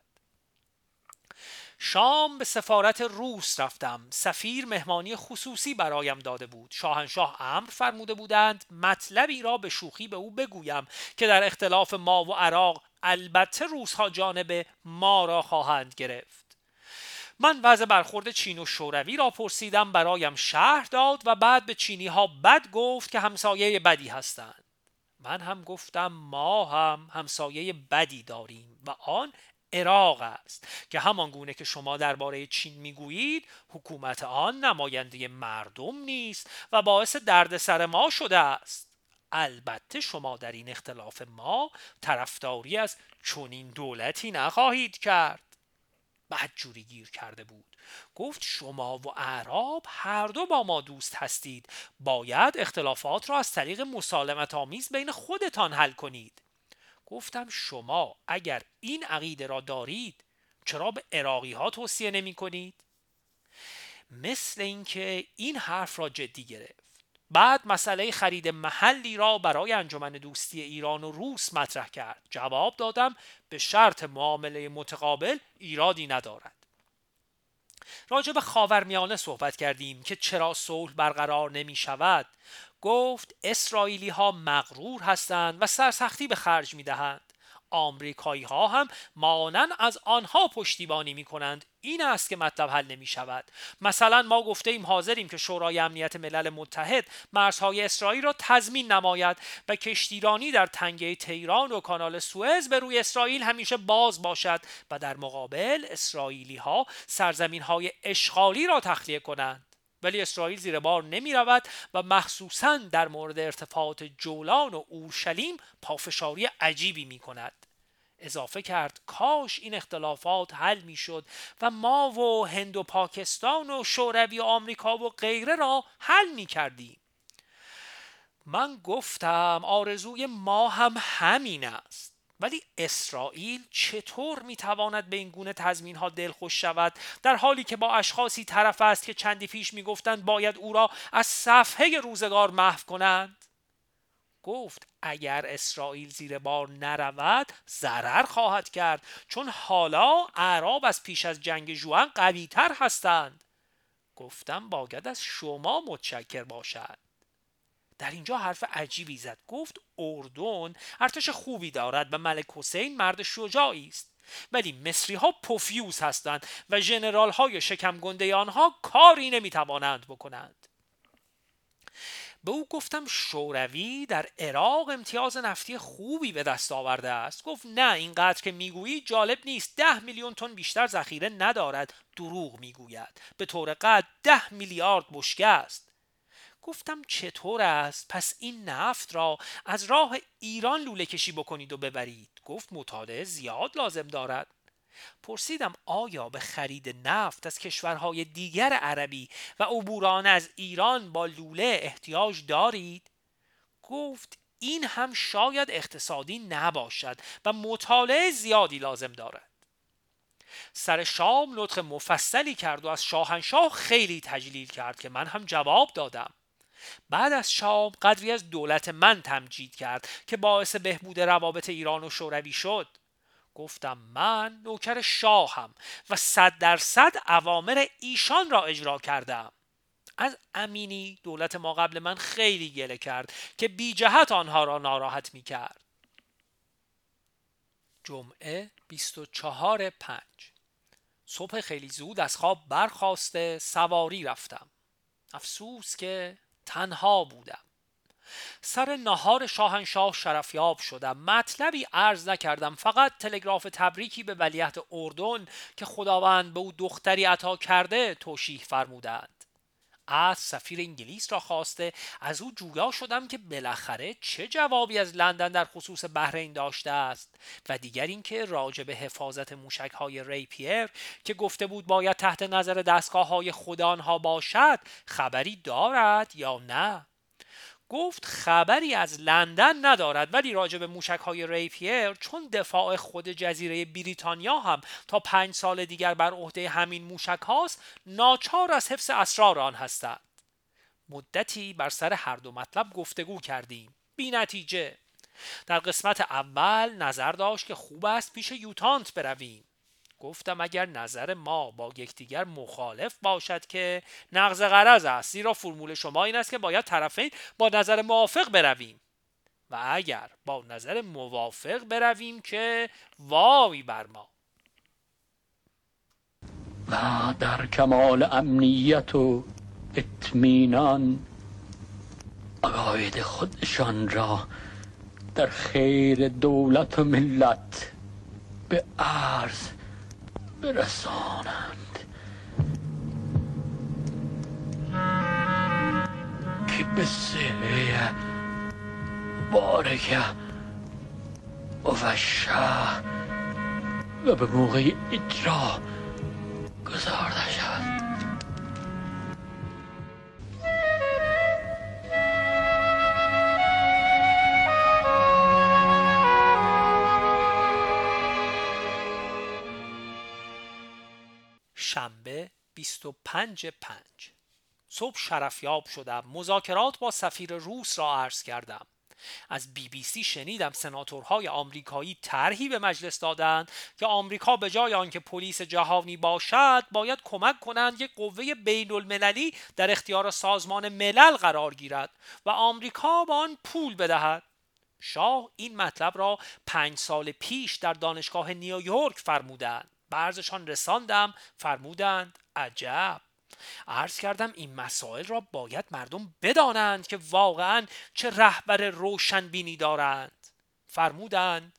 S1: شام به سفارت روس رفتم. سفیر مهمانی خصوصی برایم داده بود. شاهنشاه امر فرموده بودند مطلبی را به شوخی به او بگویم که در اختلاف ما و عراق البته روزها جانب ما را خواهند گرفت. من وضع برخورد چین و شوروی را پرسیدم برایم شهر داد و بعد به چینی ها بد گفت که همسایه بدی هستند. من هم گفتم ما هم همسایه بدی داریم و آن عراق است که همان گونه که شما درباره چین می‌گویید حکومت آن نماینده مردم نیست و باعث دردسر ما شده است. البته شما در این اختلاف ما طرفداری از چنین دولتی نخواهید کرد. بعد جوری گیر کرده بود. گفت شما و اعراب هر دو با ما دوست هستید. باید اختلافات را از طریق مسالمت آمیز بین خودتان حل کنید. گفتم شما اگر این عقیده را دارید چرا به عراقی ها توصیه نمی کنید؟ مثل اینکه این حرف را جدی گرفت. بعد مسئله خرید محلی را برای انجمن دوستی ایران و روس مطرح کرد. جواب دادم به شرط معامله متقابل ایرادی ندارد. راجع به خاورمیانه صحبت کردیم که چرا صلح برقرار نمی شود گفت اسرائیلی ها مغرور هستند و سرسختی به خرج می دهند آمریکایی ها هم مانن از آنها پشتیبانی می کنند این است که مطلب حل نمی شود مثلا ما گفته ایم حاضریم که شورای امنیت ملل متحد مرزهای اسرائیل را تضمین نماید و کشتیرانی در تنگه تهران و کانال سوئز به روی اسرائیل همیشه باز باشد و در مقابل اسرائیلی ها سرزمین های اشغالی را تخلیه کنند. ولی اسرائیل زیر بار نمی رود و مخصوصا در مورد ارتفاعات جولان و اورشلیم پافشاری عجیبی می کند اضافه کرد کاش این اختلافات حل می شد و ما و هند و پاکستان و شوروی و آمریکا و غیره را حل می کردیم من گفتم آرزوی ما هم همین است. ولی اسرائیل چطور می‌تواند به این گونه تضمین ها دلخوش شود؟ در حالی که با اشخاصی طرف است که چندی پیش می‌گفتند باید او را از صفحه روزگار محو کنند؟ گفت اگر اسرائیل زیر بار نرود ضرر خواهد کرد چون حالا اعراب از پیش از جنگ جوان قوی تر هستند. گفتم باید از شما متشکر باشد. در اینجا حرف عجیبی زد. گفت اردن ارتش خوبی دارد و ملک حسین مرد شجاعی است. ولی مصری ها پوفیوز هستند و ژنرال های شکم گنده آنها کاری نمی‌توانند بکنند. به او گفتم شوروی در عراق امتیاز نفتی خوبی به دست آورده است. گفت نه اینقدر که می‌گویی جالب نیست. ده میلیون تن بیشتر ذخیره ندارد دروغ می‌گوید. به طور قد ده میلیارد بشکه است. گفتم چطور است؟ پس این نفت را از راه ایران لوله کشی بکنید و ببرید. گفت مطالعه زیاد لازم دارد. پرسیدم آیا به خرید نفت از کشورهای دیگر عربی و عبوران از ایران با لوله احتیاج دارید؟ گفت این هم شاید اقتصادی نباشد و مطالعه زیادی لازم دارد. سر شام نطق مفصلی کرد و از شاهنشاه خیلی تجلیل کرد که من هم جواب دادم. بعد از شام قدری از دولت من تمجید کرد که باعث بهبود روابط ایران و شوروی شد. گفتم من نوکر شاهم و صد درصد اوامر ایشان را اجرا کردم. از امینی دولت ما قبل من خیلی گله کرد که بی جهت آنها را ناراحت می کرد. جمعه 24 پنج. صبح خیلی زود از خواب برخواسته سواری رفتم. افسوس که تنها بودم. سر نهار شاهنشاه شرفیاب شدم. مطلبی عرض نکردم. فقط تلگراف تبریکی به ولیت اردن که خداوند به او دختری عطا کرده توشیح فرمودند. از سفیر انگلیس را خواسته. از او جویا شدم که بالاخره چه جوابی از لندن در خصوص بحرین داشته است. و دیگر اینکه راجع به حفاظت موشک های ریپیر که گفته بود باید تحت نظر دستگاه های خود آنها باشد خبری دارد یا نه؟ گفت خبری از لندن ندارد ولی راجع به موشک های ریپیر چون دفاع خود جزیره بریتانیا هم تا پنج سال دیگر بر عهده همین موشک هاست ناچار از حفظ اسرار آن هستند. مدتی بر سر هر دو مطلب گفتگو کردیم. بی نتیجه. در قسمت اول نظر داشت که خوب است پیش یوتانت برویم. گفتم اگر نظر ما با یکدیگر مخالف باشد که نقض غرض است زیرا فرمول شما این است که باید طرفین با نظر موافق برویم. و اگر با نظر موافق برویم که واوی بر ما.
S2: و در کمال امنیت و اطمینان عقاید خودشان را در خیر دولت و ملت به عرض برسانند. که به بارکه و شه و به موقع اجرا گذارده شود
S1: 25 پنج صبح شرفیاب شدم. مذاکرات با سفیر روس را عرض کردم. از بی بی سی شنیدم سناتورهای آمریکایی طرحی به مجلس دادند که آمریکا به جای آنکه پلیس جهانی باشد باید کمک کنند یک قوه بین المللی در اختیار سازمان ملل قرار گیرد و آمریکا به آن پول بدهد. شاه این مطلب را پنج سال پیش در دانشگاه نیویورک فرمودند. برزشان رساندم. فرمودند عجب. عرض کردم این مسائل را باید مردم بدانند که واقعا چه رهبر روشنبینی دارند. فرمودند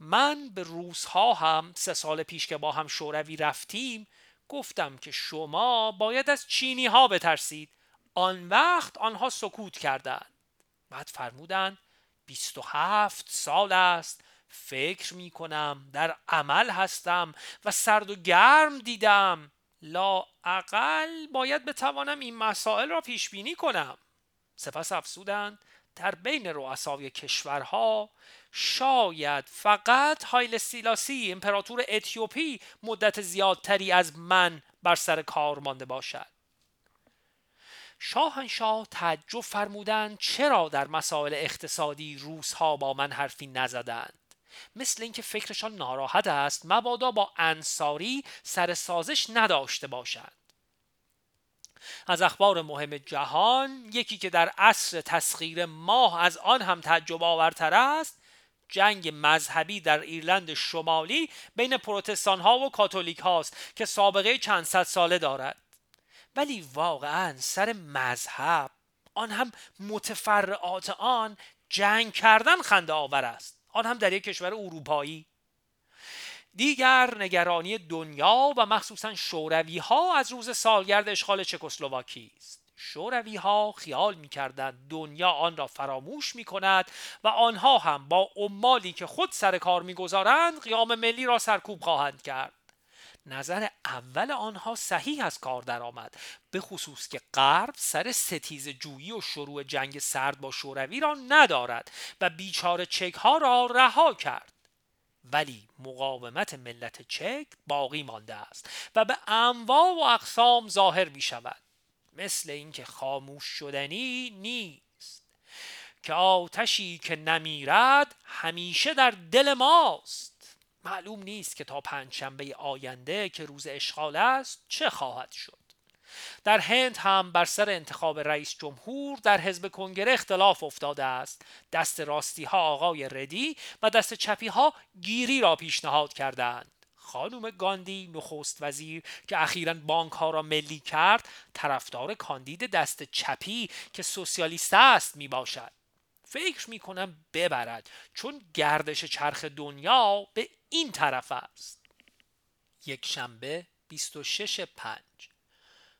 S1: من به روزها هم سه سال پیش که با هم شوروی رفتیم گفتم که شما باید از چینی ها بترسید. آن وقت آنها سکوت کردند. بعد فرمودند 27 سال است. فکر می کنم در عمل هستم و سرد و گرم دیدم. لا اقل باید بتوانم این مسائل را پیش بینی کنم. سپس افسودند در بین رؤسای کشورها شاید فقط هایل سیلاسی امپراتور اتیوپی مدت زیادتری از من بر سر کار مانده باشد. شاهنشاه تعجب فرمودند چرا در مسائل اقتصادی روزها با من حرفی نزدند. مثل اینکه فکرشان ناراحت است مبادا با انصاری سر سازش نداشته باشند از اخبار مهم جهان یکی که در عصر تسخیر ماه از آن هم تعجب آورتر است جنگ مذهبی در ایرلند شمالی بین پروتستان ها و کاتولیک هاست که سابقه چند صد ساله دارد. ولی واقعا سر مذهب آن هم متفرعات آن جنگ کردن خنده آور است. آن هم در یک کشور اروپایی. دیگر نگرانی دنیا و مخصوصا شوروی ها از روز سالگرد اشغال چکسلواکی است. شوروی ها خیال می کردند دنیا آن را فراموش می کند و آنها هم با عمالی که خود سر کار می‌گذارند قیام ملی را سرکوب خواهند کرد. نظر اول آنها صحیح از کار درآمد به خصوص که غرب سر ستیز جویی و شروع جنگ سرد با شوروی را ندارد و بیچاره چک ها را رها کرد. ولی مقاومت ملت چک باقی مانده است و به انواع و اقسام ظاهر می شود مثل اینکه خاموش شدنی نیست. که آتشی که نمیرد همیشه در دل ماست. معلوم نیست که تا پنجشنبه آینده که روز اشغال است چه خواهد شد. در هند هم بر سر انتخاب رئیس جمهور در حزب کنگره اختلاف افتاده است. دست راستی ها آقای ردی و دست چپی ها گیری را پیشنهاد کردند. خانم گاندی نخست وزیر که اخیرا بانک ها را ملی کرد طرفدار کاندید دست چپی که سوسیالیست است می باشد فکر می کنم ببرد چون گردش چرخ دنیا به این طرف است. یک شنبه 26 پنج.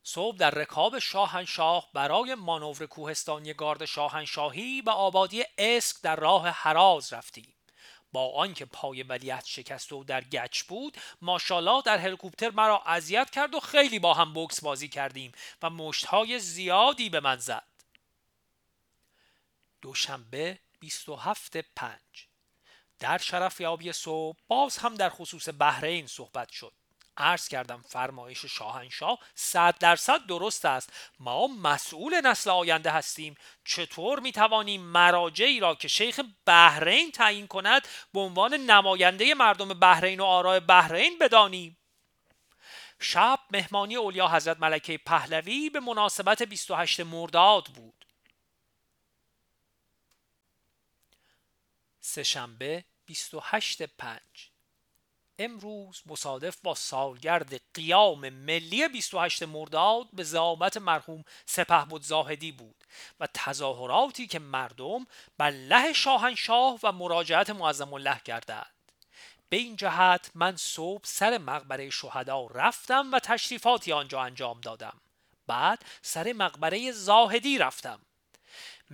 S1: صبح در رکاب شاهنشاه برای مانور کوهستانی گارد شاهنشاهی به آبادی اسک در راه حراز رفتیم. با آنکه پای ولیت شکست و در گچ بود ماشاءالله در هلیکوپتر مرا اذیت کرد و خیلی با هم بوکس بازی کردیم و مشتهای زیادی به من زد. دوشنبه 27 پنج. در شرف یابی صبح باز هم در خصوص بحرین صحبت شد. عرض کردم فرمایش شاهنشاه صد درصد درست است. ما مسئول نسل آینده هستیم. چطور می توانیم مراجعی را که شیخ بحرین تعیین کند به عنوان نماینده مردم بحرین و آرای بحرین بدانیم؟ شب مهمانی اولیا حضرت ملکه پهلوی به مناسبت 28 مرداد بود. سهشنبه 28 پنج. امروز مصادف با سالگرد قیام ملی 28 مرداد به زعامت مرحوم سپهبد زاهدی بود و تظاهراتی که مردم بر له شاهنشاه و مراجعت معظم الله کردند به این جهت من صبح سر مقبره شهدا رفتم و تشریفاتی آنجا انجام دادم. بعد سر مقبره زاهدی رفتم.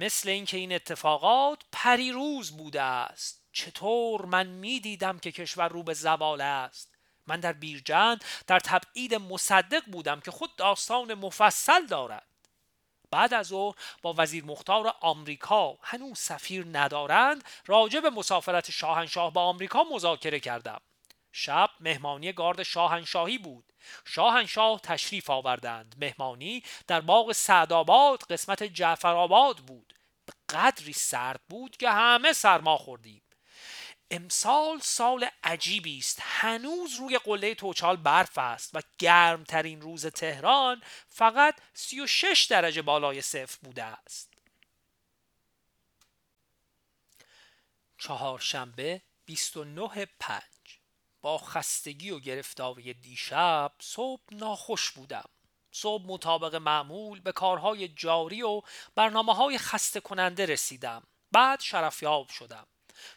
S1: مثل اینکه این اتفاقات پریروز بوده است. چطور من می‌دیدم که کشور رو به زوال است. من در بیرجند در تبعید مصدق بودم که خود داستان مفصل دارد. بعد از او با وزیر مختار آمریکا هنوز سفیر ندارند راجع به مسافرت شاهنشاه با آمریکا مذاکره کردم. شب مهمانی گارد شاهنشاهی بود. شاهنشاه تشریف آوردند. مهمانی در باغ سعدآباد قسمت جعفرآباد بود. به قدری سرد بود که همه سرما خوردیم. امسال سال عجیبی است. هنوز روی قله توچال برف است و گرمترین روز تهران فقط 36 درجه بالای صفر بوده است. چهارشنبه 29 پنج. با خستگی و گرفتاری دیشب صبح ناخوش بودم. صبح مطابق معمول به کارهای جاری و برنامه های خسته کننده رسیدم. بعد شرفیاب شدم.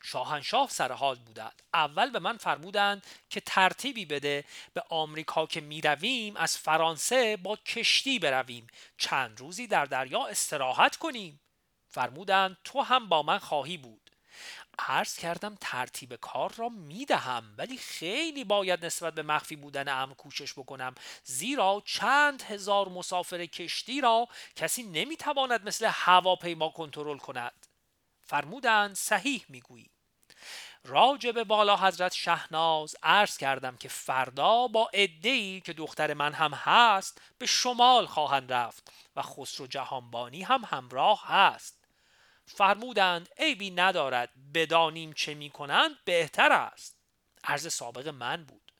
S1: شاهنشاه سر حال بودند. اول به من فرمودند که ترتیبی بده به آمریکا که می‌رویم از فرانسه با کشتی برویم. چند روزی در دریا استراحت کنیم. فرمودند تو هم با من خواهی بود. عرض کردم ترتیب کار را می‌دهم ولی خیلی باید نسبت به مخفی بودن امر کوشش بکنم. زیرا چند هزار مسافر کشتی را کسی نمی‌تواند مثل هواپیما کنترل کند. فرمودند صحیح می‌گویی. راجب بالا حضرت شهناز عرض کردم که فردا با ای که دختر من هم هست به شمال خواهند رفت و خسرو جهانبانی هم همراه هست. فرمودند عیبی ندارد بدانیم چه می کنند بهتر است. عرض سابق من بود.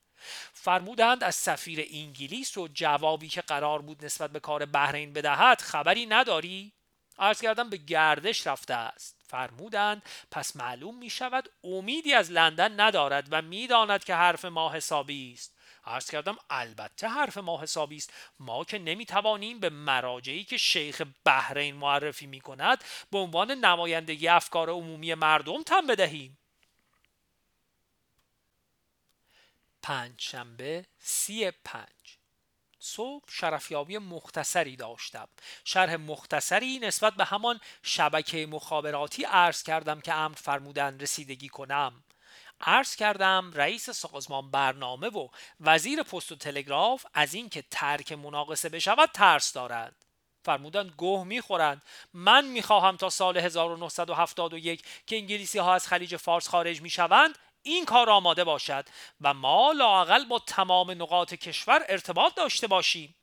S1: فرمودند از سفیر انگلیس و جوابی که قرار بود نسبت به کار بحرین بدهد خبری نداری؟ عرض کردم به گردش رفته است. فرمودند پس معلوم می شود امیدی از لندن ندارد و می‌داند که حرف ما حسابی است. عرض کردم البته حرف ما حسابی است. ما که نمی‌توانیم به مراجعی که شیخ بحرین معرفی می کند به عنوان نمایندگی افکار عمومی مردم تن بدهیم. پنج شنبه سی پنج. صبح شرفیابی مختصری داشتم. شرح مختصری نسبت به همان شبکه مخابراتی عرض کردم که امر فرمودن رسیدگی کنم. عرض کردم رئیس سازمان برنامه و وزیر پست و تلگراف از اینکه ترک مناقصه بشود ترس دارند فرمودند گوه می‌خورند. من می‌خواهم تا سال 1971 که انگلیسی ها از خلیج فارس خارج می‌شوند این کار آماده باشد و ما لاقل با تمام نقاط کشور ارتباط داشته باشیم.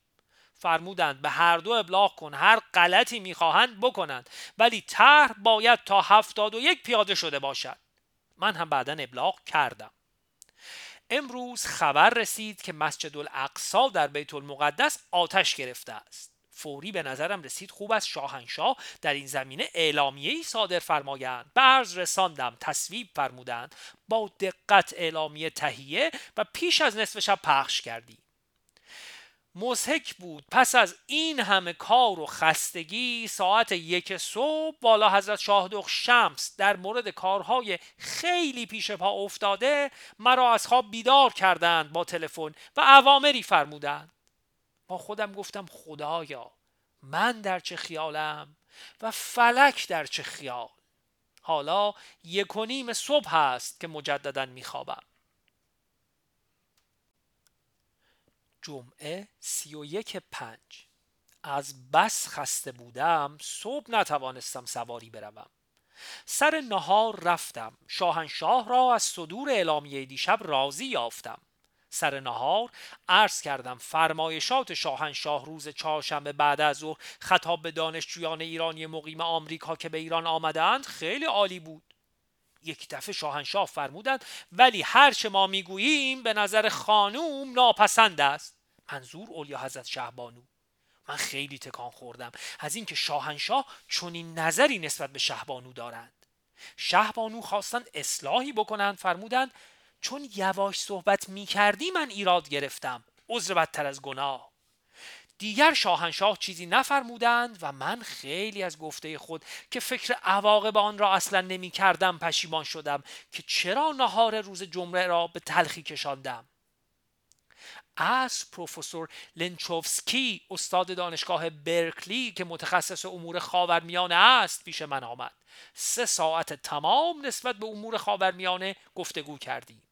S1: فرمودند به هر دو ابلاغ کن هر غلطی می‌خواهند بکنند ولی طرح باید تا هفتاد و یک پیاده شده باشد. من هم بعدا ابلاغ کردم. امروز خبر رسید که مسجد الاقصا در بیت المقدس آتش گرفته است. فوری به نظرم رسید خوب از شاهنشاه در این زمینه اعلامیه ای صادر فرمایند. عرض رساندم تصویب فرمودند. با دقت اعلامیه تهیه و پیش از نصف شب پخش کردیم مزهک بود. پس از این همه کار و خستگی ساعت یک صبح بالا حضرت شاهدخ شمس در مورد کارهای خیلی پیش پا افتاده مرا از خواب بیدار کردند با تلفن و اوامری فرمودند. با خودم گفتم خدایا من در چه خیالم و فلک در چه خیال؟ حالا یک و نیم صبح هست که مجددا میخوابم. جمعه سی و یک پنج. از بس خسته بودم صبح نتوانستم سواری بروم. سر نهار رفتم. شاهنشاه را از صدور اعلامیه دیشب راضی یافتم. سر نهار عرض کردم فرمایشات شاهنشاه روز چهارشنبه بعد از ظهر خطاب به دانشجویان ایرانی مقیم آمریکا که به ایران آمدند خیلی عالی بود. یک دفعه شاهنشاه فرمودند ولی هر چه ما می‌گوییم به نظر خانوم ناپسند است. منظور اولیا حضرت شهبانو. من خیلی تکان خوردم. از اینکه شاهنشاه چنین نظری نسبت به شهبانو دارند. شهبانو خواستند اصلاحی بکنند فرمودند چون یواش صحبت می کردی من ایراد گرفتم. عذر بدتر از گناه. دیگر شاهنشاه چیزی نفرمودند و من خیلی از گفته خود که فکر عواقب آن را اصلا نمی کردم پشیمان شدم که چرا نهار روز جمعه را به تلخی کشاندم. از پروفسور لنچوفسکی استاد دانشگاه برکلی که متخصص امور خاورمیانه است پیش من آمد. سه ساعت تمام نسبت به امور خاورمیانه گفتگو کردیم.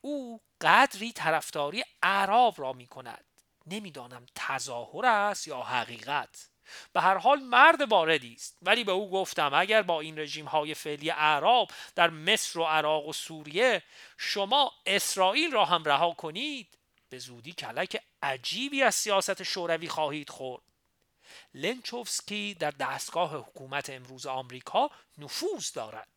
S1: او قدری طرفداری اعراب را می کند نمی‌دانم تظاهر است یا حقیقت. به هر حال مرد واردی است. ولی به او گفتم اگر با این رژیم های فعلی اعراب در مصر و عراق و سوریه شما اسرائیل را هم رها کنید به زودی کلک عجیبی از سیاست شوروی خواهید خورد. لنچوفسکی در دستگاه حکومت امروز آمریکا نفوذ دارد.